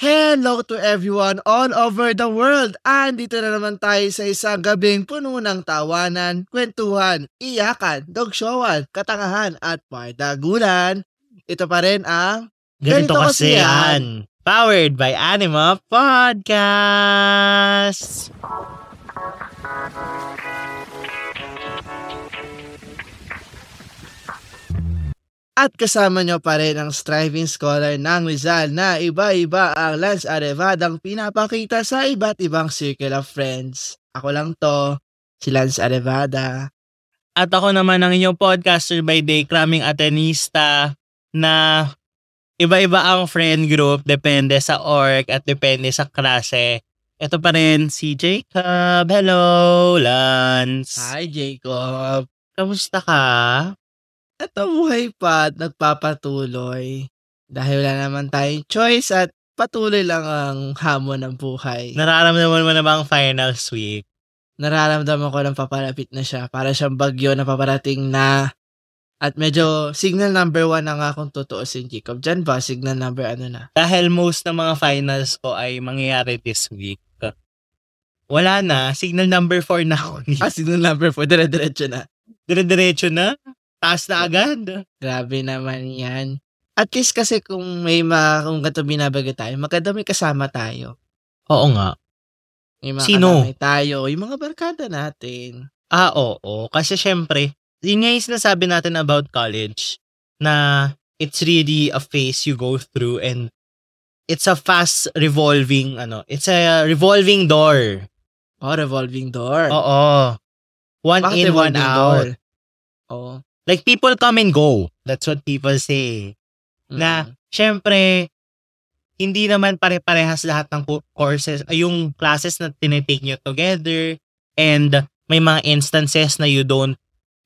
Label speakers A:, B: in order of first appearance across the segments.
A: Hello to everyone all over the world! Andito na naman tayo sa isang gabing puno ng tawanan, kwentuhan, iyakan, dogshowan, katangahan at pardagulan. Ito pa rin ang
B: Ganito,
A: Ganito
B: kasi yan. Powered by Anima Podcast.
A: At kasama nyo pa rin ang striving scholar ng Rizal na iba-iba ang Lance Arevadang pinapakita sa iba't ibang circle of friends. Ako lang to, si Lance Arevada.
B: At ako naman ang inyong podcaster by day, Kraming Atenista, na iba-iba ang friend group, depende sa org at depende sa klase. Ito pa rin si Jacob. Hello, Lance.
A: Hi, Jacob.
B: Kamusta ka?
A: Ito buhay pa at nagpapatuloy. Dahil wala naman tayong choice at patuloy lang ang hamon ng buhay.
B: Nararamdaman mo na ba ang finals week?
A: Nararamdaman ko ng papalapit na siya. Para siyang bagyo na paparating na. At medyo signal number one na nga kung tutuusin, Jacob. Diyan ba? Signal number ano na?
B: Dahil most ng mga finals ko ay mangyayari this week. Wala na. Signal number 4 na ako.
A: Ah, signal number four. Dire-diretso na.
B: Dire-diretso na. Taas na agad.
A: Grabe naman yan. At least kasi kung may mga, kung gato binabaga tayo, maganda may kasama tayo.
B: Oo nga.
A: May mga
B: Sino?
A: tayo. Yung mga barkada natin.
B: Ah, oo. Kasi syempre, yun nga yung sinasabi natin about college na it's really a phase you go through and it's a fast revolving, ano, it's a revolving door.
A: Oh, revolving door.
B: Oo. One
A: Bakit
B: in, one out.
A: door? Oo.
B: Like, people come and go. That's what people say. Na,
A: Mm.
B: syempre, hindi naman pare-parehas lahat ng co- courses, yung classes na tinitake nyo together, and may mga instances na you don't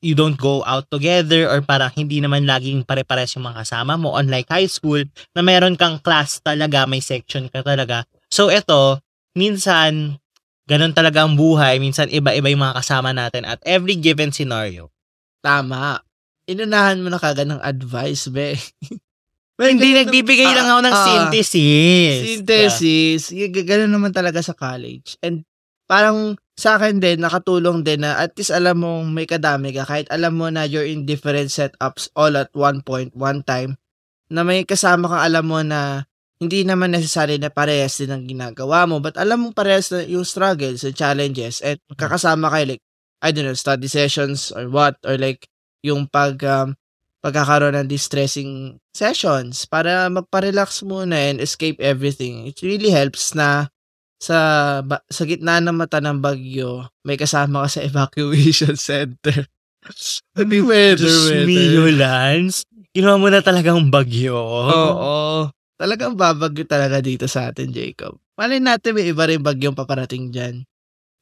B: you don't go out together or parang hindi naman laging pare-parehas yung mga kasama mo unlike high school na meron kang class talaga, may section ka talaga. So ito, minsan ganun talaga ang buhay, minsan iba-iba yung mga kasama natin at every given scenario.
A: Tama. Inunahan mo na kagad ng advice, be.
B: Hindi nagbibigay lang ako ng
A: Ah,
B: synthesis.
A: Synthesis. Y- Ganun naman talaga sa college. And parang sa akin din, nakatulong din na at least alam mong may kadami ka. Kahit alam mo na you're in different setups all at one point, one time. Na may kasama kang alam mo na hindi naman necessary na parehas din ang ginagawa mo. But alam mo parehas na yung struggles and challenges. At kakasama kayo like, I don't know, study sessions or what. Or like, yung pag, um, pagkakaroon ng distressing sessions para magpa-relax muna and escape everything. It really helps na sa ba- sa gitna ng mata ng bagyo, may kasama ka sa evacuation center. Hindi weather,
B: Diyos
A: weather.
B: mio, Lance. Ginawa mo na talagang bagyo.
A: Oo. Talagang babagyo talaga dito sa atin, Jacob. Malay natin may iba rin bagyong paparating dyan.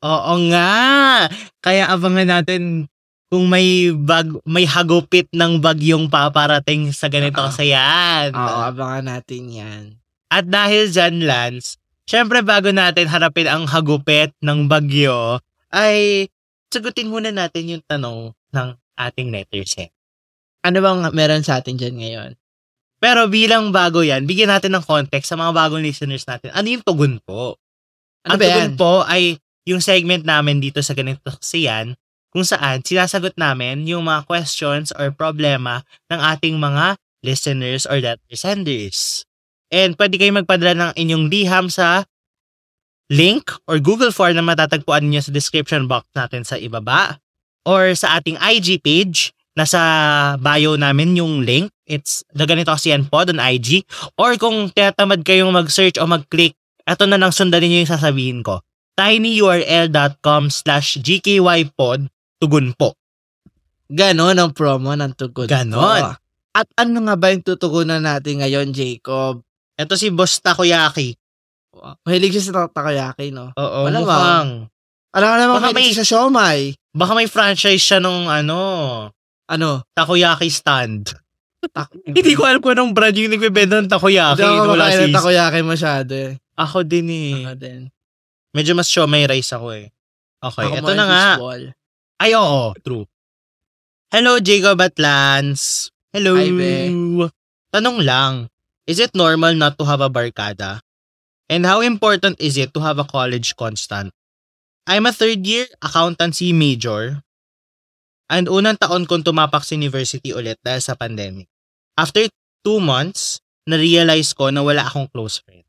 B: Oo nga. Kaya abangan natin kung may bag may hagupit ng bagyong paparating sa ganito kasayan.
A: Oo, abangan natin yan.
B: At dahil dyan, Lance, syempre bago natin harapin ang hagupit ng bagyo, ay sagutin muna natin yung tanong ng ating netizen.
A: Ano bang meron sa atin dyan ngayon?
B: Pero bilang bago yan, bigyan natin ng context sa mga bagong listeners natin. Ano yung tugon po?
A: Ano
B: ang tugon
A: yan?
B: po ay yung segment namin dito sa ganito kasi yan, kung saan sinasagot namin yung mga questions or problema ng ating mga listeners or letter senders. And pwede kayo magpadala ng inyong liham sa link or Google form na matatagpuan niyo sa description box natin sa ibaba or sa ating IG page nasa bio namin yung link. It's the ganito yan pod on IG. Or kung tinatamad kayong mag-search o mag-click, eto na lang sundan niyo yung sasabihin ko. tinyurl.com slash gkypod tugon po.
A: Ganon ang promo ng tugon.
B: Ganon.
A: ko. At ano nga ba yung tutugunan natin ngayon, Jacob?
B: Ito si Boss Takoyaki.
A: Mahilig siya sa takoyaki, no?
B: Oo,
A: Malamang.
B: mukhang.
A: Alam ka naman
B: Baka
A: mahilig
B: may-
A: siya sa siomay.
B: Baka may franchise siya nung ano,
A: Ano?
B: Takoyaki stand.
A: Tak-
B: Hindi ko alam kung anong brand yung nagbebenta ng takoyaki.
A: Hindi ako
B: Wala
A: kumakain ng
B: si-
A: takoyaki masyado eh.
B: Ako din eh.
A: Ako din.
B: Medyo mas siomay rice ako eh. Okay,
A: Ako
B: ito
A: mga
B: na nga.
A: fishball.
B: Ay, oo. True. Hello, Jacob at Lance. Hello.
A: Hi, be.
B: Tanong lang, is it normal not to have a barkada? And how important is it to have a college constant? I'm a third year accountancy major. And unang taon kong tumapak sa university ulit dahil sa pandemic. After two months, na-realize ko na wala akong close friend.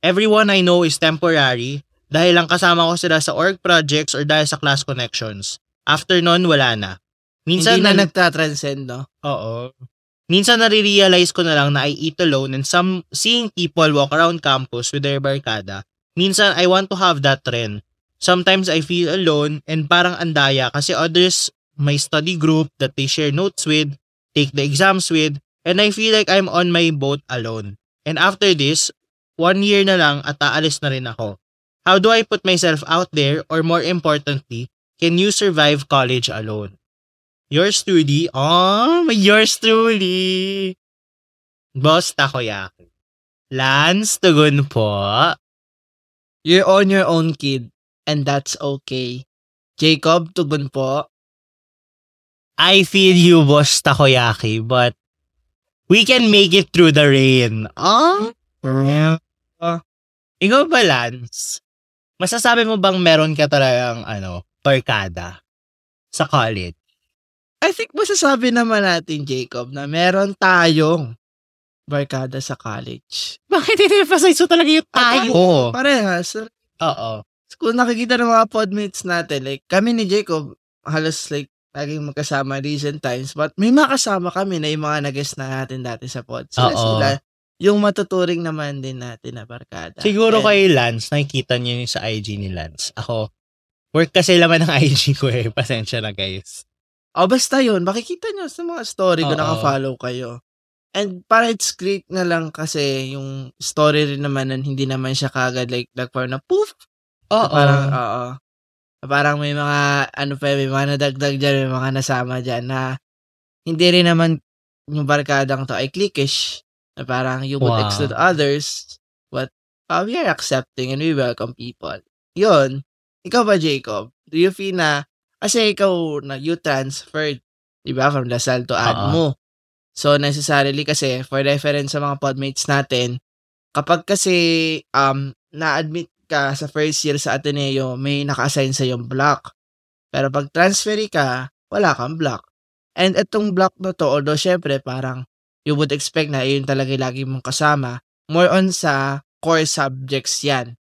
B: Everyone I know is temporary dahil lang kasama ko sila sa org projects or dahil sa class connections. After nun, wala na. Minsan
A: Hindi na,
B: na,
A: nagtatranscend, no?
B: Oo. Minsan nare-realize ko na lang na I eat alone and some seeing people walk around campus with their barkada. Minsan I want to have that trend. Sometimes I feel alone and parang andaya kasi others may study group that they share notes with, take the exams with, and I feel like I'm on my boat alone. And after this, one year na lang at aalis na rin ako. How do I put myself out there or more importantly, can you survive college alone? Yours truly. Oh, may yours truly. Boss Takoyaki. Lance Tugon po.
A: You're on your own, kid. And that's okay. Jacob, tugon po.
B: I feel you, Boss Takoyaki, but we can make it through the rain. Oh? Ikaw ba, Lance? Masasabi mo bang meron ka talagang, ano, barkada sa college?
A: I think masasabi naman natin, Jacob, na meron tayong barkada sa college.
B: Bakit in-emphasize mo talaga yung tayo?
A: Parehas.
B: Oo.
A: Kung nakikita ng mga podmates natin, like kami ni Jacob, halos like laging magkasama recent times. But may makasama kami na yung mga nag-guest na natin dati sa pod. Sila,
B: Oo.
A: sila yung matuturing naman din natin na barkada.
B: Siguro
A: And-
B: kay Lance, nakikita niyo yung sa IG ni Lance. Ako, work kasi laman ng IG ko eh. Pasensya na guys.
A: O basta yun, makikita nyo sa mga story ko, naka-follow kayo. And para it's great na lang kasi yung story rin naman nun, hindi naman siya kagad like, like parang na poof.
B: Oo.
A: Parang, oo. Parang may mga, ano pa, may mga nadagdag dyan, may mga nasama dyan na hindi rin naman yung barkadang to ay cliquish. Na parang you would
B: Wow.
A: exclude others, but uh, we are accepting and we welcome people. Yun. Ikaw ba, Jacob? Do you feel na, kasi ikaw, na you transferred, di ba, from Lasal to. Admo. So, necessarily kasi, for reference sa mga podmates natin, kapag kasi um, na-admit ka sa first year sa Ateneo, may naka-assign sa yung block. Pero pag transferi ka, wala kang block. And itong block na to, although syempre parang you would expect na yun talaga yung lagi mong kasama, more on sa core subjects yan.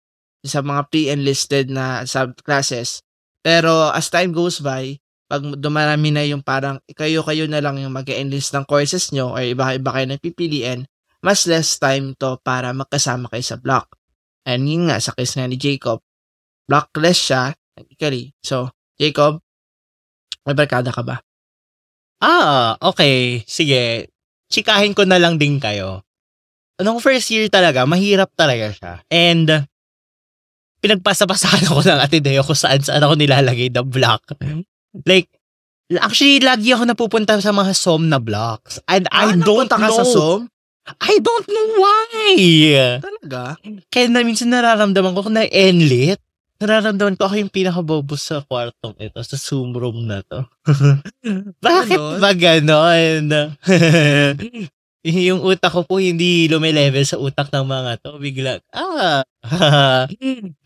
A: Sa mga pre-enlisted na subclasses. Pero as time goes by, pag dumarami na yung parang kayo-kayo na lang yung mag-enlist ng courses nyo or iba-iba kayo na pipiliin, mas less time to para magkasama kayo sa block. And yun nga, sa case nga ni Jacob, blockless siya, technically. So, Jacob, may barkada ka ba?
B: Ah, okay. Sige. Chikahin ko na lang din kayo. Nung first year talaga, mahirap talaga siya. And, pinagpasapasahan ako ng Ateneo kung saan saan ako nilalagay na block. Like, actually, lagi ako napupunta sa mga SOM na blocks. And I
A: Ah,
B: don't
A: napunta
B: know.
A: ka sa SOM?
B: I don't know why.
A: Talaga?
B: Kaya na minsan nararamdaman ko kung na-enlit. Nararamdaman ko ako yung pinakabobo sa kwartong ito, sa Zoom room na to. Bakit
A: Ganon?
B: ba ganon? yung utak ko po hindi lumilevel sa utak ng mga to. Bigla, ah.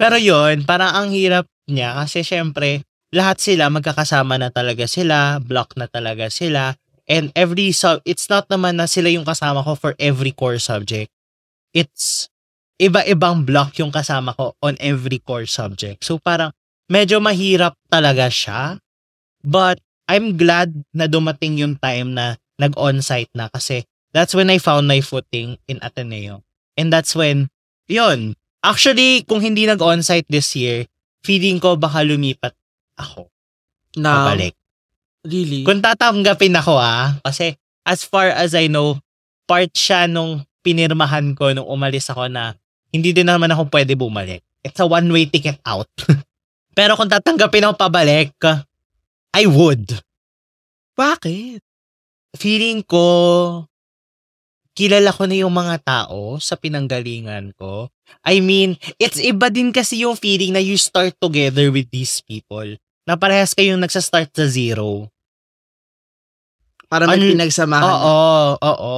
B: Pero yon parang ang hirap niya kasi syempre, lahat sila magkakasama na talaga sila, block na talaga sila, and every sub, it's not naman na sila yung kasama ko for every core subject. It's iba-ibang block yung kasama ko on every core subject. So parang medyo mahirap talaga siya. But I'm glad na dumating yung time na nag-on-site na kasi that's when I found my footing in Ateneo. And that's when, yun. Actually, kung hindi nag-on-site this year, feeling ko baka lumipat ako.
A: Na,
B: Pabalik.
A: really?
B: Kung tatanggapin ako ah, kasi as far as I know, part siya nung pinirmahan ko nung umalis ako na hindi din naman ako pwede bumalik. It's a one-way ticket out. Pero kung tatanggapin ako pabalik, I would.
A: Bakit?
B: Feeling ko, kilala ko na yung mga tao sa pinanggalingan ko. I mean, it's iba din kasi yung feeling na you start together with these people. Na parehas kayong nagsa-start sa zero.
A: Para may
B: Ano-
A: pinagsamahan.
B: Oo, oo.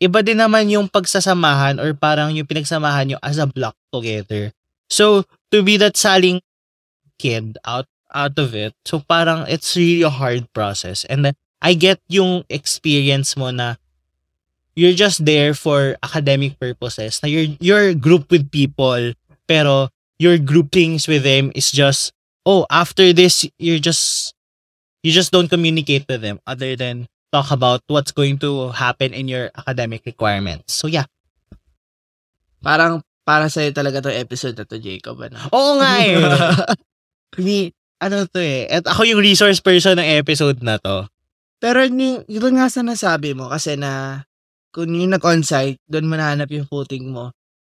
B: iba din naman yung pagsasamahan or parang yung pinagsamahan nyo as a block together. So, to be that saling kid out out of it, so parang it's really a hard process. And then, I get yung experience mo na you're just there for academic purposes. Na you're, you're group with people, pero your groupings with them is just, oh, after this, you're just, you just don't communicate with them other than talk about what's going to happen in your academic requirements. So yeah.
A: Parang para sa'yo talaga tong episode na to, Jacob. Ano?
B: Oo nga eh. Hindi, ano to eh. At ako yung resource person ng episode na to.
A: Pero yung, yun nga sa nasabi mo kasi na kung yung nag-onsite, doon mo nahanap yung footing mo.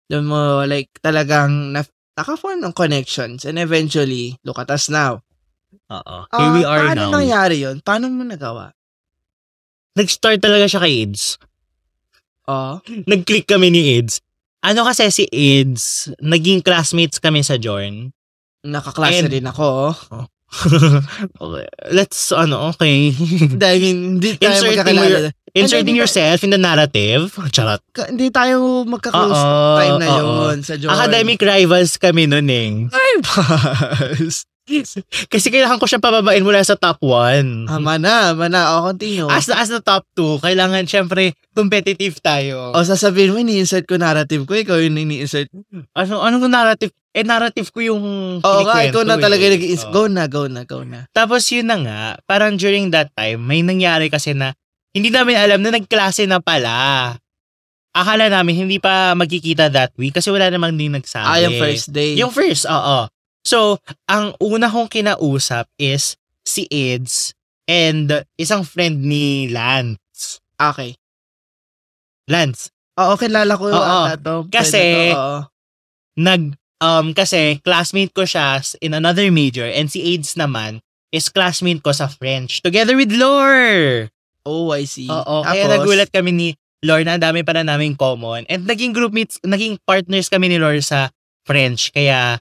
A: Doon mo like talagang na, naka-form ng connections and eventually, look at us now.
B: Oo. Here we
A: Ah,
B: are
A: paano
B: now.
A: nangyari yun? Paano mo nagawa?
B: Nag-start talaga siya kay AIDS.
A: Oh,
B: Nag-click kami ni AIDS. Ano kasi si AIDS, naging classmates kami sa Jorn.
A: nakaklase
B: And-
A: rin ako. oh.
B: okay. Let's, ano, okay.
A: Mean, hindi tayo
B: Inserting
A: magkakilala.
B: Inserting yourself in the narrative. Charot.
A: Ka- Hindi tayo magka-close
B: Oo,
A: time na
B: oo.
A: yun sa Jordan.
B: Academic rivals kami nun eh.
A: Bas.
B: Kasi kailangan ko siya pababain mula sa top 1.
A: Ama na, ama na. O, continue.
B: As, as the top 2, kailangan syempre competitive tayo.
A: o, sasabihin mo, ini-insert ko narrative ko, ikaw yung ini-insert.
B: Ano, anong narrative? Eh, narrative ko yung
A: Oo nga, ikaw na
B: eh.
A: talaga nag
B: Oo.
A: Go na, go na, go na.
B: Tapos yun na nga, parang during that time, may nangyari kasi na hindi namin alam na nagklase na pala. Akala namin hindi pa magkikita that week kasi wala namang din nagsabi.
A: Ah, yung first day.
B: Yung first, oo. So, ang una kong kinausap is si Eds and isang friend ni Lance.
A: Okay.
B: Lance,
A: Oo, kilala ko
B: Oo.
A: ata to. Pwede
B: Kasi-
A: to, oo.
B: nag, um, kasi classmate ko siya in another major and si Eds naman is classmate ko sa French together with Lore.
A: Oh, I see.
B: Oo,
A: Tapos,
B: kaya nagulat kami ni Lore na ang dami pala naming common. And naging groupmates, naging partners kami ni Lore sa French. Kaya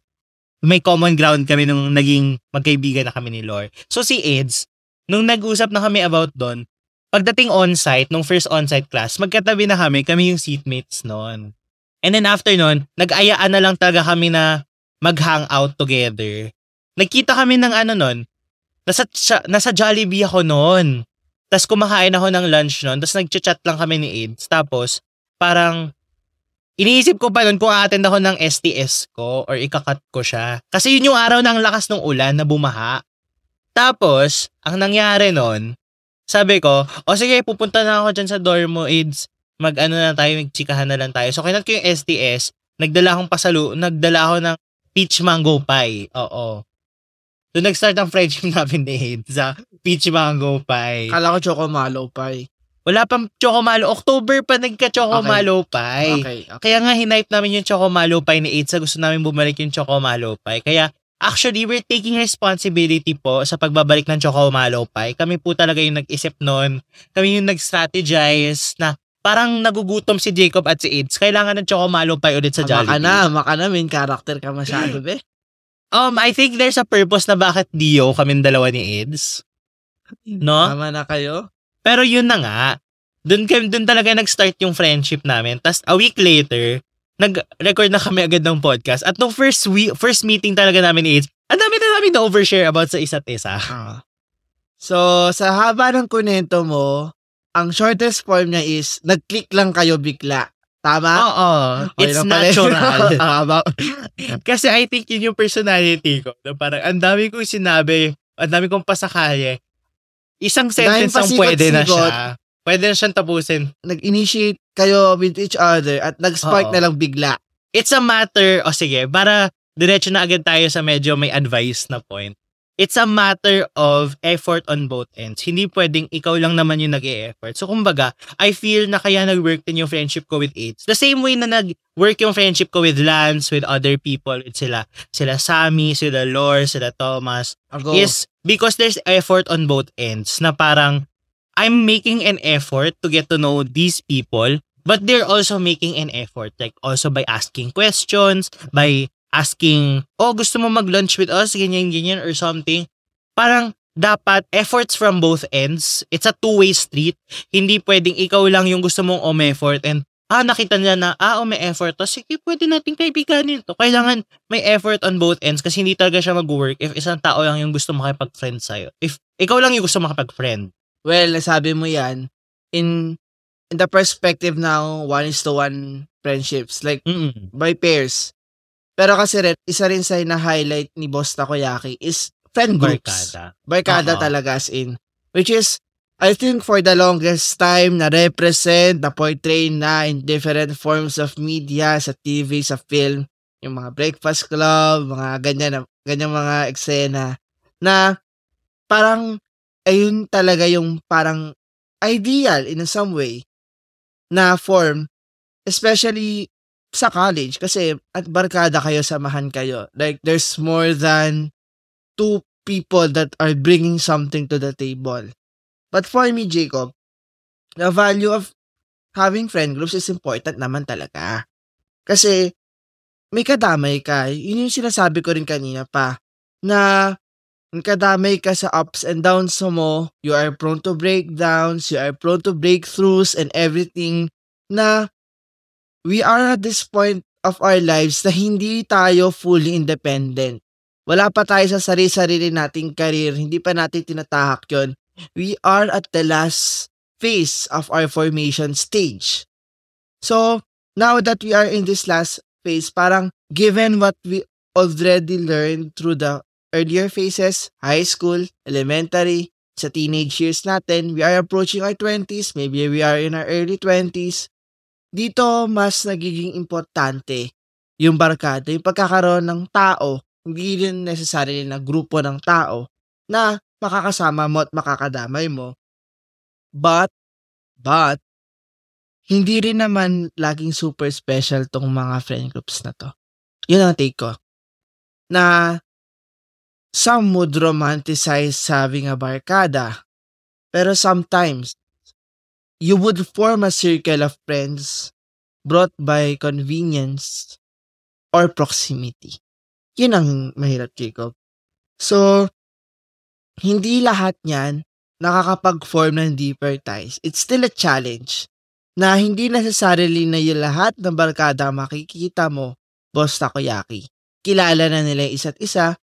B: may common ground kami nung naging magkaibigan na kami ni Lore. So si Eds, nung nag-usap na kami about doon, pagdating on-site, nung first on-site class, magkatabi na kami, kami yung seatmates noon. And then after nun, nag-ayaan na lang talaga kami na mag-hang out together. Nagkita kami ng ano nun, nasa, nasa Jollibee ako noon. Tapos kumakain ako ng lunch noon. Tapos nagchat-chat lang kami ni AIDS. Tapos parang iniisip ko pa noon kung attend ako ng STS ko or ikakat ko siya. Kasi yun yung araw ng lakas ng ulan na bumaha. Tapos, ang nangyari noon, sabi ko, o sige, pupunta na ako dyan sa dorm mo, AIDS. Mag-ano na tayo, magchikahan na lang tayo. So, kinat ko yung STS. Nagdala akong pasalu, nagdala ako ng peach mango pie. Oo. Doon nag-start ang friendship namin ni AIDS sa peach mango pie.
A: Kala ko choco malo pie.
B: Wala pang Chocomalo. October pa nagka-Chocomalo pie.
A: Okay, okay.
B: Kaya nga hinipe namin yung Chocomalo pie ni AIDS sa gusto namin bumalik yung Chocomalo pie. Kaya actually we're taking responsibility po sa pagbabalik ng Chocomalo pie. Kami po talaga yung nag-isip nun. Kami yung nag-strategize na parang nagugutom si Jacob at si AIDS. Kailangan ng Chocomalo pie ulit sa
A: Maka
B: Jollibee.
A: na, maka na, main character ka masyado, be.
B: Um, I think there's a purpose na bakit Dio kaming dalawa ni AIDS. No?
A: Tama na kayo.
B: Pero yun na nga, dun, kam- dun talaga nag-start yung friendship namin. Tapos a week later, nag-record na kami agad ng podcast. At nung first week, first meeting talaga namin ni AIDS, ang dami na namin na-overshare about sa isa't isa.
A: Ah. So, sa haba ng kunento mo, ang shortest form niya is, nag-click lang kayo bigla. Tama?
B: Oo.
A: Okay
B: It's natural.
A: Ba-
B: Kasi I think yun yung personality ko. Na parang ang dami kong sinabi, ang dami kong pasakali. Isang sentence lang pwede na siya. Pwede na siyang tapusin.
A: nag-initiate kayo with each other at nag-spark
B: Oo.
A: na lang bigla.
B: It's a matter, o sige, para diretso na agad tayo sa medyo may advice na point. It's a matter of effort on both ends. Hindi pwedeng ikaw lang naman yung nag-e-effort. So, kumbaga, I feel na kaya nag-work din yung friendship ko with AIDS. The same way na nag-work yung friendship ko with Lance, with other people, with sila, sila Sammy, sila Lore, sila Thomas,
A: Ako,
B: is because there's effort on both ends na parang I'm making an effort to get to know these people but they're also making an effort like also by asking questions by asking oh gusto mo mag-lunch with us ganyan ganyan or something parang dapat efforts from both ends. It's a two-way street. Hindi pwedeng ikaw lang yung gusto mong um-effort and ah, nakita niya na, ah, may effort. To. Sige, pwede nating kaibiganin to. Kailangan may effort on both ends kasi hindi talaga siya mag-work if isang tao lang yung gusto makipag-friend sa'yo. If ikaw lang yung gusto makipag-friend.
A: Well, nasabi mo yan in in the perspective ng one is to one friendships, like
B: Mm-mm.
A: by pairs. Pero kasi rin, isa rin sa na-highlight ni Boss Takoyaki is friend groups.
B: Barkada.
A: Barkada
B: Oo.
A: talaga as in. Which is, I think for the longest time, na-represent, na-portray na in different forms of media, sa TV, sa film, yung mga breakfast club, mga ganyan, na- ganyan mga eksena, na parang, ayun talaga yung parang ideal in some way na form, especially sa college, kasi at barkada kayo, samahan kayo. Like, there's more than two people that are bringing something to the table. But for me, Jacob, the value of having friend groups is important naman talaga. Kasi may kadamay ka. Yun yung sinasabi ko rin kanina pa na may kadamay ka sa ups and downs mo. You are prone to breakdowns, you are prone to breakthroughs and everything na we are at this point of our lives na hindi tayo fully independent wala pa tayo sa sarili-sarili nating career, hindi pa natin tinatahak yon. We are at the last phase of our formation stage. So, now that we are in this last phase, parang given what we already learned through the earlier phases, high school, elementary, sa teenage years natin, we are approaching our 20s, maybe we are in our early 20s, dito mas nagiging importante yung barkada, yung pagkakaroon ng tao hindi rin necessarily na grupo ng tao na makakasama mo at makakadamay mo. But, but, hindi rin naman laging super special tong mga friend groups na to. Yun ang take ko. Na some would romanticize having a barkada. Pero sometimes, you would form a circle of friends brought by convenience or proximity. Yun ang mahirap, Jacob. So, hindi lahat niyan nakakapag-form ng deeper ties. It's still a challenge na hindi necessarily na yung lahat ng barkada makikita mo, boss takoyaki. Kilala na nila isa't isa.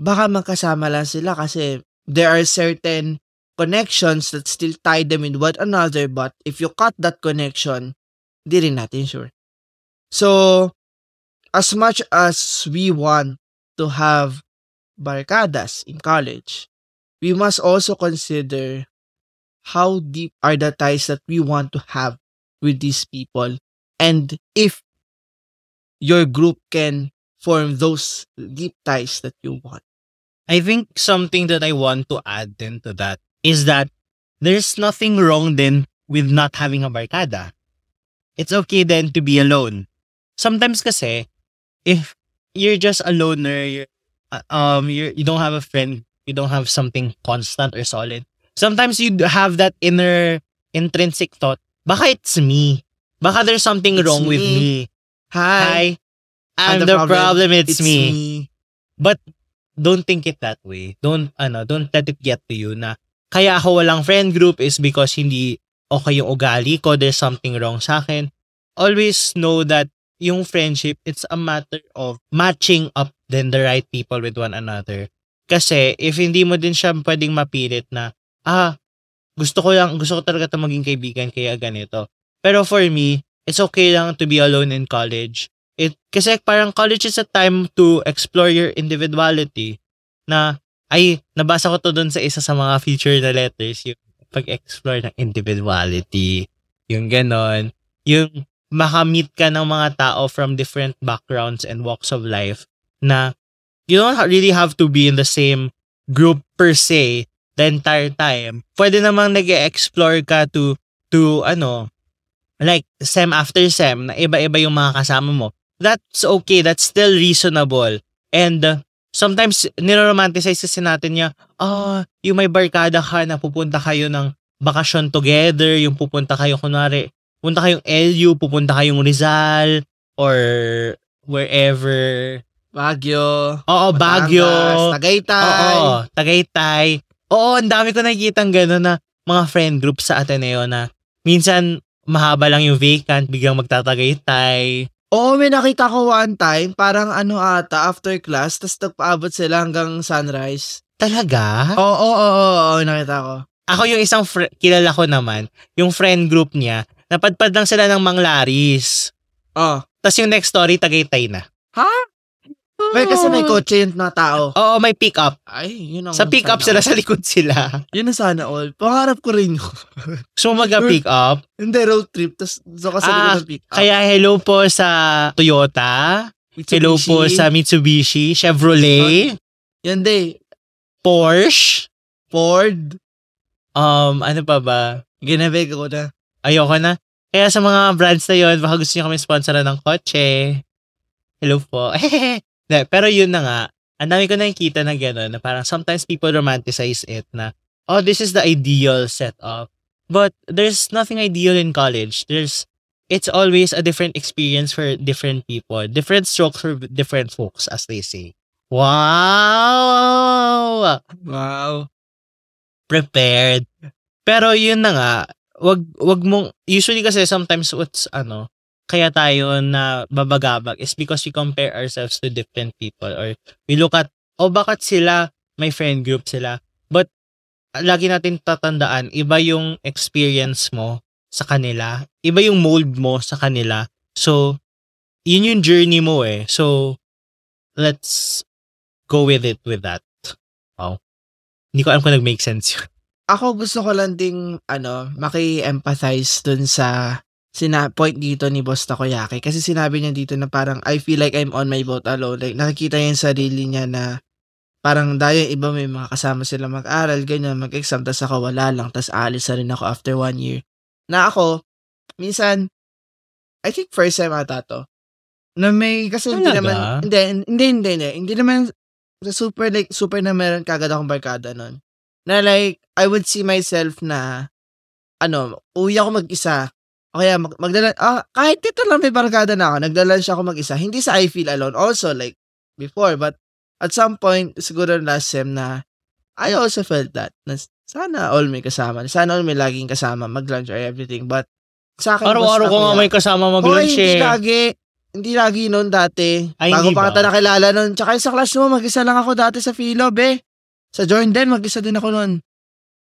A: Baka magkasama lang sila kasi there are certain connections that still tie them in one another but if you cut that connection, rin natin sure. So, as much as we want to have barkadas in college, we must also consider how deep are the ties that we want to have with these people and if your group can form those deep ties that you want.
B: I think something that I want to add then to that is that there's nothing wrong then with not having a barkada. It's okay then to be alone. Sometimes kasi, if you're just a loner, you're, uh, um, you're, you don't have a friend, you don't have something constant or solid. Sometimes you have that inner intrinsic thought, baka it's me. Baka there's something
A: It's
B: wrong with
A: me.
B: me.
A: Hi,
B: Hi, I'm the, problem, it's, me.
A: me.
B: don't think it that way. Don't ano, don't let it get to you na kaya ako walang friend group is because hindi okay yung ugali ko, there's something wrong sa akin. Always know that yung friendship, it's a matter of matching up then the right people with one another. Kasi if hindi mo din siya pwedeng mapilit na, ah, gusto ko lang, gusto ko talaga ito maging kaibigan kaya ganito. Pero for me, it's okay lang to be alone in college. It, kasi parang college is a time to explore your individuality na ay nabasa ko to doon sa isa sa mga feature na letters yung pag-explore ng individuality yung ganon yung makamit ka ng mga tao from different backgrounds and walks of life na you don't really have to be in the same group per se the entire time pwede namang nag-explore ka to to ano like sem after sem na iba-iba yung mga kasama mo that's okay. That's still reasonable. And uh, sometimes, niromanticize kasi natin niya, ah, yung may barkada ka na pupunta kayo ng bakasyon together, yung pupunta kayo, kunwari, pupunta kayong LU, pupunta kayong Rizal, or wherever.
A: Baguio.
B: Oo, Baguio.
A: Batangas, Tagaytay.
B: Oo, Tagaytay. Oo, ang dami ko nakikita gano'n na mga friend group sa Ateneo na minsan mahaba lang yung vacant, biglang magtatagaytay.
A: Oo, may nakita ko one time, parang ano ata, after class, tas nagpaabot sila hanggang sunrise.
B: Talaga?
A: Oo, oo, oo, oo, nakita ko.
B: Ako yung isang fr- kilala ko naman, yung friend group niya, napadpad lang sila ng Manglaris.
A: Oh.
B: Tapos yung next story, Tagaytay na.
A: Ha? May kasi may kotse yung na tao.
B: Oo, may pick up.
A: Ay, yun ang
B: Sa pick up sila, sa likod sila.
A: Yun ang sana all. Pangarap ko rin yun.
B: Gusto mo mag-pick up?
A: Hindi, road trip. Tapos so ka sa
B: Ah,
A: likod ng pick up.
B: Kaya hello po sa Toyota. Hello po
A: Mitsubishi.
B: sa Mitsubishi, Chevrolet,
A: Yan day.
B: Porsche.
A: Ford.
B: Um, ano pa ba?
A: Ginabig ko na.
B: Ayoko na. Kaya sa mga brands na yun, baka gusto nyo kami sponsoran ng kotse. Hello po. De, pero yun na nga, ang dami ko nakikita na gano'n, na parang sometimes people romanticize it na, oh, this is the ideal setup. But there's nothing ideal in college. There's, it's always a different experience for different people. Different strokes for different folks, as they say. Wow!
A: Wow.
B: prepared. Pero yun na nga, wag wag mong usually kasi sometimes what's ano, kaya tayo na babagabag is because we compare ourselves to different people or we look at oh bakit sila may friend group sila. But lagi natin tatandaan, iba yung experience mo sa kanila, iba yung mold mo sa kanila. So yun yung journey mo eh. So let's go with it with that. Wow. Hindi ko alam kung nag-make sense yun.
A: Ako gusto ko lang ding, ano, maki-empathize dun sa sina point dito ni Boss Takoyaki. Kasi sinabi niya dito na parang, I feel like I'm on my boat alone. Like, nakikita niya yung sarili niya na parang dahil iba may mga kasama sila mag-aral, ganyan, mag-exam, tas ako wala lang, tas alis na rin ako after one year. Na ako, minsan, I think first time ata to, na may, kasi hindi
B: Talaga?
A: naman, hindi, hindi, hindi, hindi, hindi naman, super, like, super na meron kagad akong barkada nun. Na like, I would see myself na, ano, uwi ako mag-isa, o kaya mag, magdala, ah, kahit dito lang may barkada na ako, nagdala siya ako mag-isa, hindi sa I feel alone, also like, before, but, at some point, siguro last sem na, I also felt that, na sana all may kasama, sana all may laging kasama, mag-lunch or everything, but, sa akin,
B: Araw-araw ko nga may kasama mag-lunch
A: hindi
B: eh.
A: lagi. Hindi lagi noon dati.
B: Ay,
A: Bago
B: hindi
A: pa kita nakilala noon. Tsaka sa class mo, mag-isa lang ako dati sa Philo, be. Sa Jordan, mag-isa din ako noon.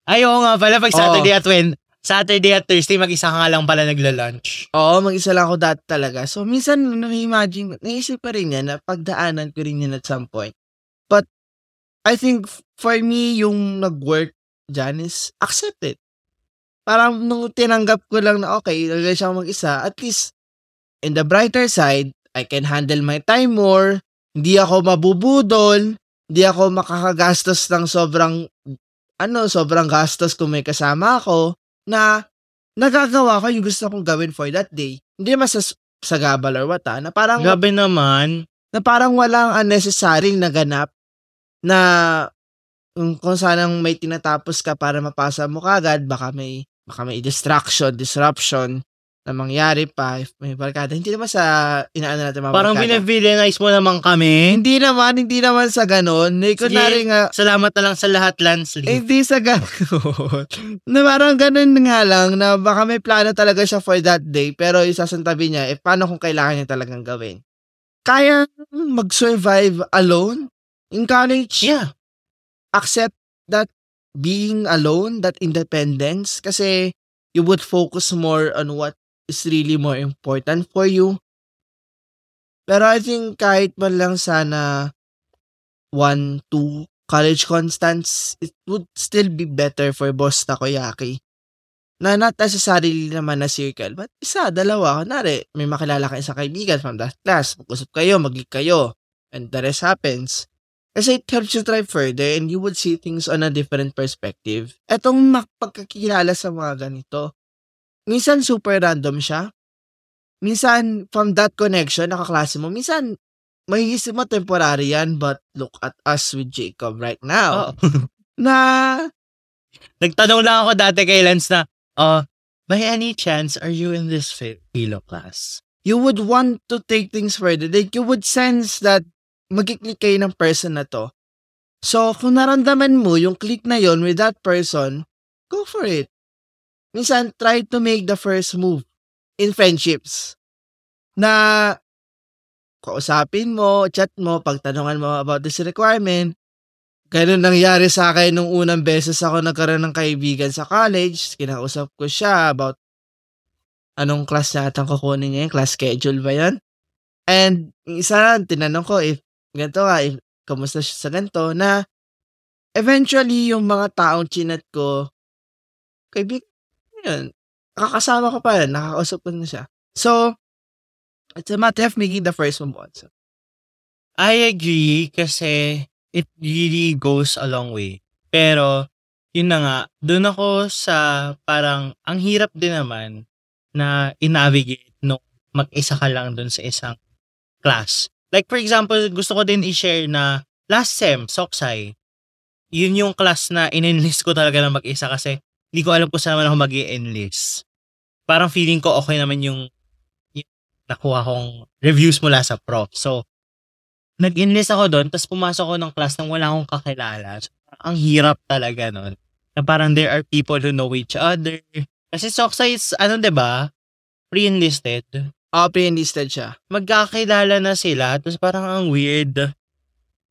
B: Ay, oo nga pala, pag. Saturday at when, Saturday at Thursday, mag-isa ka nga lang pala nagla-lunch.
A: Oo, mag-isa lang ako dati talaga. So, minsan, na-imagine, naisip pa rin yan na pagdaanan ko rin yan at some point. But, I think, for me, yung nag-work dyan is accept it. Parang nung tinanggap ko lang na okay, nagla siya mag-isa, at least, in the brighter side, I can handle my time more, hindi ako mabubudol, hindi ako makakagastos ng sobrang, ano, sobrang gastos kung may kasama ako, na nagagawa ko yung gusto kong gawin for that day. Hindi naman sa, sa gabal or what, ah, na parang,
B: Gabi naman.
A: na parang walang unnecessary naganap na um, kung sanang may tinatapos ka para mapasa mo kagad, baka may, baka may distraction, disruption na mangyari pa if may barkada. Hindi naman sa inaano natin mga
B: Parang
A: barkada.
B: bine-villainize mo naman kami.
A: Hindi naman, hindi naman sa ganun. Hindi ko
B: Sige.
A: na rin nga,
B: Salamat na lang sa lahat, Lance Lee.
A: hindi sa ganun. na parang ganun nga lang na baka may plano talaga siya for that day pero isasantabi niya, eh paano kung kailangan niya talagang gawin? Kaya mag-survive alone in college?
B: Yeah.
A: Accept that being alone, that independence kasi you would focus more on what is really more important for you. Pero I think kahit man lang sana one, two college constants, it would still be better for boss Takoyaki. Na not necessarily naman na circle, but isa, dalawa, kunwari, may makilala ka isang kaibigan from that class, mag-usap kayo, mag kayo, and the rest happens. Kasi it helps you try further and you would see things on a different perspective. Etong makapagkakilala sa mga ganito, minsan super random siya. Minsan, from that connection, nakaklase mo, minsan, mahihisip mo temporary yan, but look at us with Jacob right now.
B: Oo.
A: Na,
B: Nagtanong lang ako dati kay Lance na, uh, by any chance, are you in this phi- philo class?
A: you would want to take things further. Like, you would sense that magkiklik kayo ng person na to. So, kung naramdaman mo yung click na yon with that person, go for it. Minsan, try to make the first move in friendships. Na kausapin mo, chat mo, pagtanungan mo about this requirement. Ganun nangyari sa akin nung unang beses ako nagkaroon ng kaibigan sa college. Kinausap ko siya about anong class na atang kukunin ngayon, class schedule ba yan? And isa, tinanong ko if ganito nga, if kamusta siya sa ganito, na eventually yung mga taong chinat ko, kaibig, yun, nakakasama ko pa rin, nakakausap ko na siya. So, it's a matter of making the first move also.
B: I agree kasi it really goes a long way. Pero, yun na nga, doon ako sa parang, ang hirap din naman na i-navigate no mag-isa ka lang doon sa isang class. Like for example, gusto ko din i-share na last sem, Soksai, yun yung class na in-enlist ko talaga na mag-isa kasi hindi ko alam kung saan naman ako mag enlist Parang feeling ko okay naman yung, yung nakuha kong reviews mula sa prof. So, nag-enlist ako doon, tapos pumasok ako ng class nang wala akong kakilala. So, ang hirap talaga nun. Na parang there are people who know each other. Kasi Soksai is, ano ba diba, pre-enlisted.
A: Oo, oh, pre-enlisted siya.
B: Magkakilala na sila, tapos parang ang weird.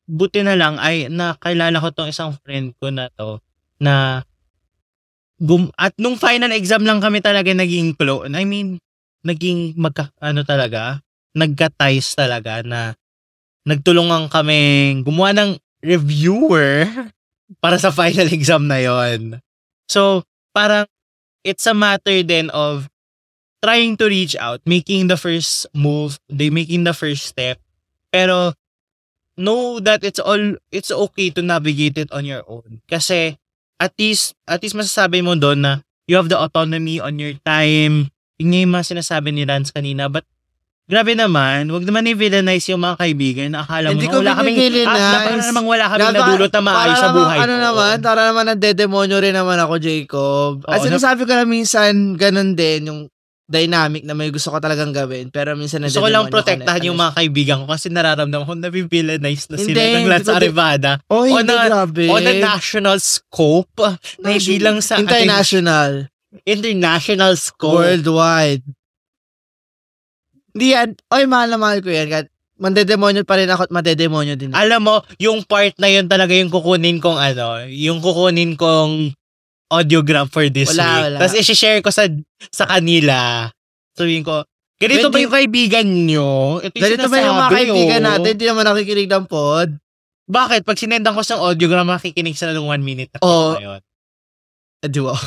B: Buti na lang ay nakilala ko tong isang friend ko na to na gum at nung final exam lang kami talaga naging close. I mean, naging magka ano talaga, nagka-ties talaga na nagtulungan kami gumawa ng reviewer para sa final exam na yon. So, parang it's a matter then of trying to reach out, making the first move, they making the first step. Pero know that it's all it's okay to navigate it on your own. Kasi at least at least masasabi mo doon na you have the autonomy on your time. Yun yung mga sinasabi ni Lance kanina. But grabe naman, wag naman i-villainize yung mga kaibigan na akala mo na wala kaming, ah, na, namang wala kaming
A: Dapat-
B: nadulot na maayos sa buhay
A: Ano
B: ko.
A: naman, para naman nagdedemonyo rin naman ako, Jacob. At
B: Oo,
A: sinasabi ko na minsan, ganun din, yung dynamic na may gusto ko talagang gawin. Pero minsan
B: Gusto ko lang protektahan yung mga kaibigan ko kasi nararamdaman ko na villainize na sila
A: Hindi,
B: ng Lance Arevada
A: Oh,
B: on
A: hindi,
B: a-
A: grabe.
B: on a national scope na hindi lang sa ating
A: International.
B: international scope.
A: Worldwide. Hindi yan. Oy, mahal na mahal ko yan. Kahit mandedemonyo pa rin ako at madedemonyo din. ako.
B: Alam mo, yung part na yun talaga yung kukunin kong ano, yung kukunin kong audiogram for this
A: Wala,
B: week.
A: wala.
B: Tapos i-share ko sa sa kanila. Sabihin ko, ganito ba
A: Hindi-
B: yung kaibigan nyo? Ito yung
A: Ganito ba yung mga kaibigan
B: oh.
A: natin? Hindi naman nakikinig ng pod.
B: Bakit? Pag sinendan ko sa audiogram, makikinig sila ng one minute na
A: Oo.
B: ngayon.
A: Wow.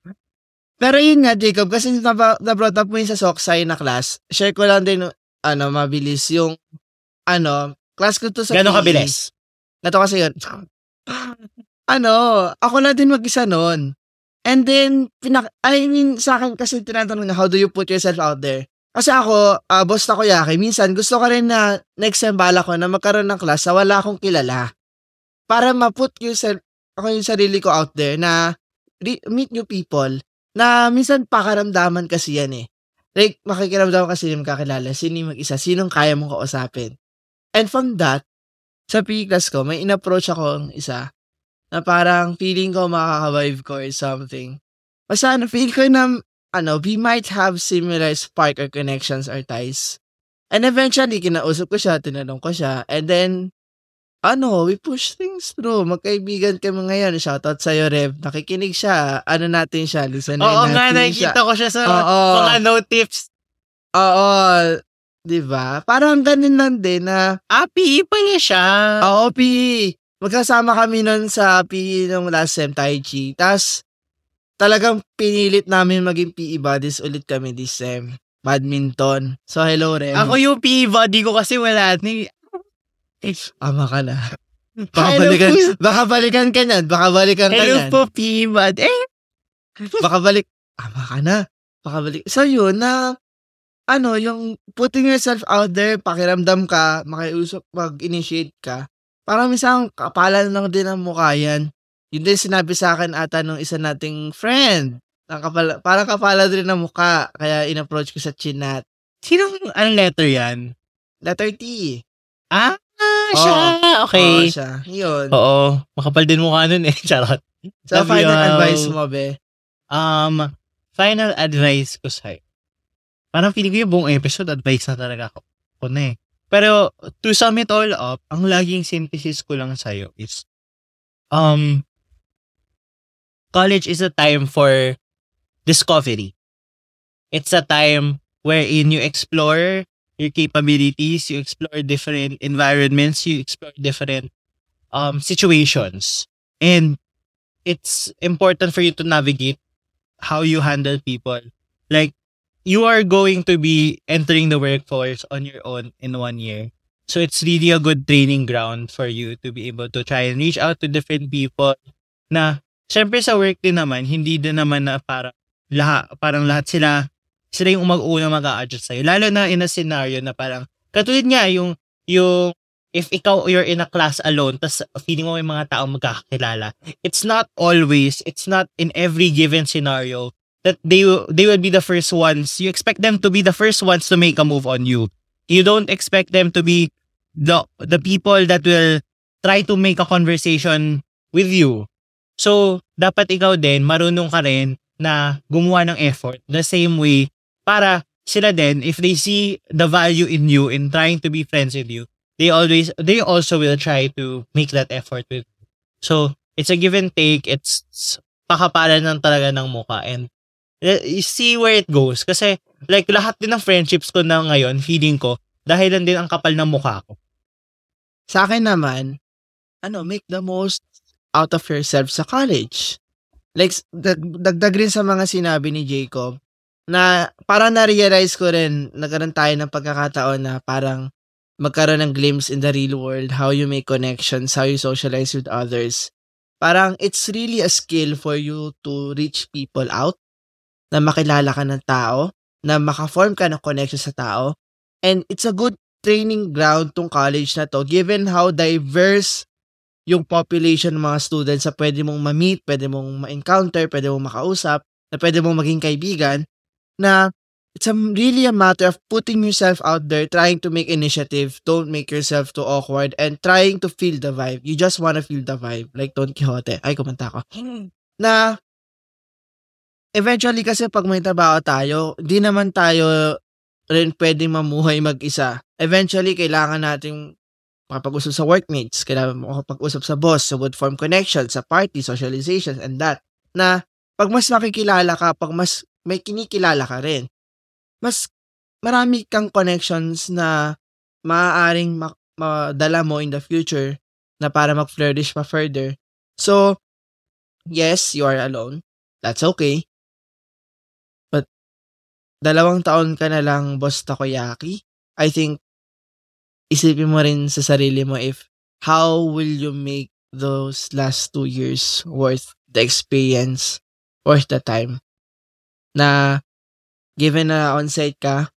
A: Pero yun nga, Jacob, kasi nab- na-brought up mo yun sa Soksay na class. Share ko lang din, ano, mabilis yung, ano, class ko to sa
B: Gano'ng
A: PE.
B: kabilis?
A: Nato kasi yun. Ano, ako lang din mag-isa nun. And then, pinak I mean, sa akin kasi tinatanong na, how do you put yourself out there? Kasi ako, uh, boss na Yaki, minsan gusto ko rin na next sem bala ko na magkaroon ng class na wala akong kilala. Para ma-put yourself, ako yung sarili ko out there na re- meet new people na minsan pakaramdaman kasi yan eh. Like, makikiramdaman kasi yung kakilala, sino yung mag-isa, sinong kaya mong kausapin. And from that, sa PE class ko, may in-approach ako ng isa na parang feeling ko makaka-vibe ko or something. Basta ano, feel ko na, ano, we might have similar spark or connections or ties. And eventually, kinausap ko siya, tinanong ko siya, and then, ano, we push things through. Magkaibigan kami ngayon. Shoutout sa'yo, Rev. Nakikinig siya. Ano natin siya? Listener
B: Oo
A: natin
B: nga,
A: siya.
B: nakikita ko siya sa
A: Oo.
B: mga no tips.
A: Oo. Di ba? Parang ganun lang din na,
B: Ah, PE pala siya.
A: oo, PE. Magkasama kami nun sa PE nung last sem, Tai Chi. Tapos, talagang pinilit namin maging PE buddies ulit kami this sem. Badminton. So, hello, Rev.
B: Ako yung PE body ko kasi wala ni
A: Ama ka na. Baka
B: Hello
A: balikan,
B: po.
A: baka balikan ka niyan. Baka balikan ka
B: Hello
A: niyan.
B: po, PE body. Eh,
A: baka balik, ama ka na. Baka balik. So yun na, ano, yung putting yourself out there, pakiramdam ka, makiusap, mag-initiate ka. Parang minsan, kapalan lang din ang mukha yan. Yun din sinabi sa akin ata nung isa nating friend. Ang kapala, parang kapala din ang mukha. Kaya in-approach ko sa chinat.
B: Sinong, anong letter yan?
A: Letter T.
B: Ah, siya!
A: Oo,
B: Okay.
A: siya. Yun.
B: Oo. Makapal din mukha nun eh. Charot.
A: So,
B: Love
A: final
B: you.
A: advice mo, be?
B: Um, final advice ko sa'yo. Parang feeling ko yung buong episode, advice na talaga ako, ko na eh. Pero, to sum it all up, ang laging synthesis ko lang sa'yo is, um, college is a time for discovery. It's a time wherein you explore your capabilities, you explore different environments, you explore different um, situations. And it's important for you to navigate how you handle people. Like, you are going to be entering the workforce on your own in one year. So it's really a good training ground for you to be able to try and reach out to different people na syempre sa work din naman, hindi din naman na para lahat, parang lahat sila sila yung mag-una mag-a-adjust sa'yo. Lalo na in a scenario na parang, katulad nga yung, yung, if ikaw, you're in a class alone, tas feeling mo may mga tao magkakakilala, it's not always, it's not in every given scenario that they, they will be the first ones. You expect them to be the first ones to make a move on you. You don't expect them to be the, the people that will try to make a conversation with you. So, dapat ikaw din, marunong ka rin na gumawa ng effort the same way para sila din, if they see the value in you in trying to be friends with you, they always, they also will try to make that effort with you. So, it's a give and take. It's pakapalan ng talaga ng muka and you see where it goes. Kasi, like, lahat din ng friendships ko na ngayon, feeling ko, dahil lang din ang kapal ng mukha ko.
A: Sa akin naman, ano, make the most out of yourself sa college. Like, dag- dagdag rin sa mga sinabi ni Jacob, na parang na-realize ko rin, nagkaroon tayo ng pagkakataon na parang magkaroon ng glimpse in the real world, how you make connections, how you socialize with others. Parang it's really a skill for you to reach people out, na makilala ka ng tao, na makaform ka ng connection sa tao. And it's a good training ground tong college na to, given how diverse yung population ng mga students na pwede mong ma-meet, pwede mong ma-encounter, pwede mong makausap, na pwede mong maging kaibigan, na it's a, really a matter of putting yourself out there, trying to make initiative, don't make yourself too awkward, and trying to feel the vibe. You just wanna feel the vibe, like Don Quixote. Ay, kumanta ko. Na, eventually kasi pag may trabaho tayo, di naman tayo rin pwedeng mamuhay mag-isa. Eventually, kailangan nating makapag-usap sa workmates, kailangan makapag-usap sa boss, sa would form connections, sa party, socializations, and that. Na, pag mas makikilala ka, pag mas may kinikilala ka rin, mas marami kang connections na maaaring ma- madala mo in the future na para mag-flourish pa further. So, yes, you are alone. That's okay. Dalawang taon ka na lang boss takoyaki. I think, isipin mo rin sa sarili mo if how will you make those last two years worth the experience, worth the time. Na, given na on-site ka,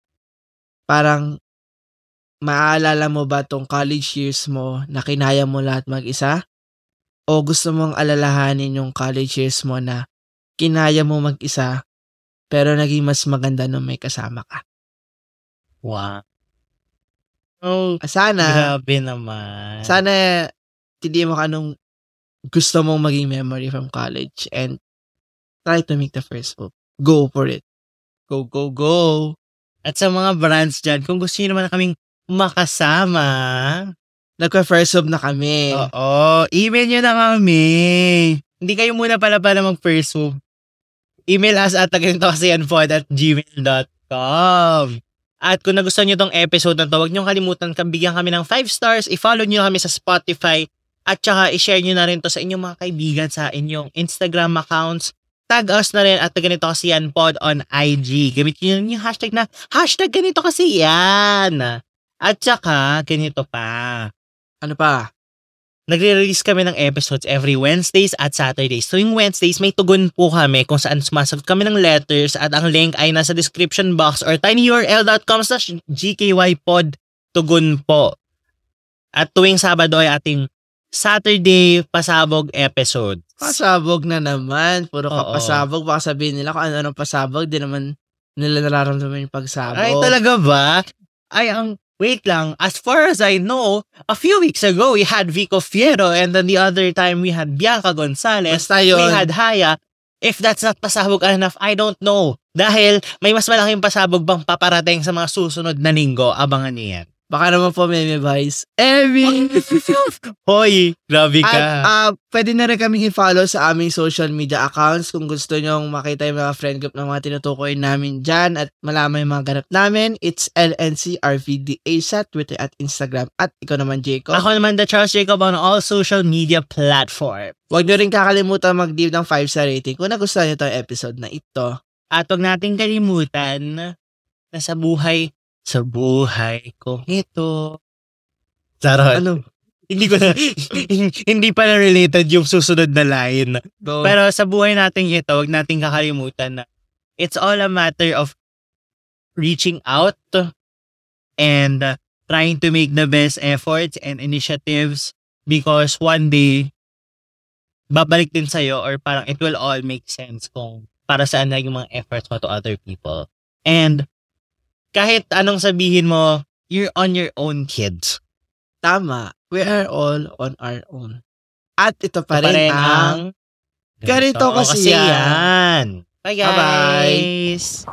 A: parang maaalala mo ba tong college years mo na kinaya mo lahat mag-isa? O gusto mong alalahanin yung college years mo na kinaya mo mag-isa pero naging mas maganda nung may kasama ka?
B: Wow. Oh,
A: Ah, Sana,
B: grabe naman.
A: sana hindi mo ka nung gusto mong maging memory from college and try to make the first move. Go for it. Go, go, go.
B: At sa mga brands dyan, kung gusto nyo naman kaming makasama,
A: Nagka-first move na kami.
B: oo, email nyo na kami. Hindi kayo muna pala pala mag-first move. Email us at tagantokasianpod at gmail.com. At kung nagustuhan nyo tong episode na to, huwag nyo kalimutan bigyan kami ng 5 stars, i-follow nyo kami sa Spotify, at saka i-share nyo na rin to sa inyong mga kaibigan sa inyong Instagram accounts. Tag us na rin at ganito kasi yan pod on IG. Gamitin nyo yung hashtag na hashtag ganito kasi yan. At saka ganito pa.
A: Ano pa?
B: Nagre-release kami ng episodes every Wednesdays at Saturdays. Tuwing Wednesdays, may tugon po kami kung saan sumasagot kami ng letters at ang link ay nasa description box or tinyurl.com slash gkypod tugon po. At tuwing Sabado ay ating Saturday pasabog episode.
A: Pasabog na naman. Puro ka
B: Oo.
A: pasabog. Baka sabihin nila kung ano-anong pasabog. Di naman nila nararamdaman yung pagsabog.
B: Ay, talaga ba? Ay, ang Wait lang, as far as I know, a few weeks ago we had Vico Fiero and then the other time we had Bianca Gonzalez.
A: Basta yun.
B: We had Haya. If that's not pasabog enough, I don't know. Dahil may mas malaking pasabog bang paparating sa mga susunod na linggo, abangan niyo yan.
A: Baka naman po may advice. Every...
B: Hoy, grabe ka.
A: At ah, pwede na rin kami i-follow sa aming social media accounts kung gusto nyong makita yung mga friend group ng mga tinutukoy namin dyan at malaman yung mga ganap namin. It's LNCRVDA sa Twitter at Instagram. At ikaw naman, Jacob.
B: Ako naman, the Charles Jacob on all social media platform.
A: Huwag nyo rin kakalimutan mag-give ng 5 star rating kung nagustuhan nyo itong episode na ito.
B: At huwag nating kalimutan na sa buhay, sa buhay ko ito. Charot.
A: Ano?
B: hindi ko na, hindi pa na related yung susunod na line.
A: Go.
B: Pero sa buhay natin ito, huwag nating kakalimutan na it's all a matter of reaching out and uh, trying to make the best efforts and initiatives because one day, babalik din sa'yo or parang it will all make sense kung para saan na yung mga efforts mo to other people. And kahit anong sabihin mo, you're on your own, kids.
A: Tama. We are all on our own. At ito pa
B: Ito
A: rin ang... Ganito kasi yan.
B: Bye
A: Bye-bye.
B: guys!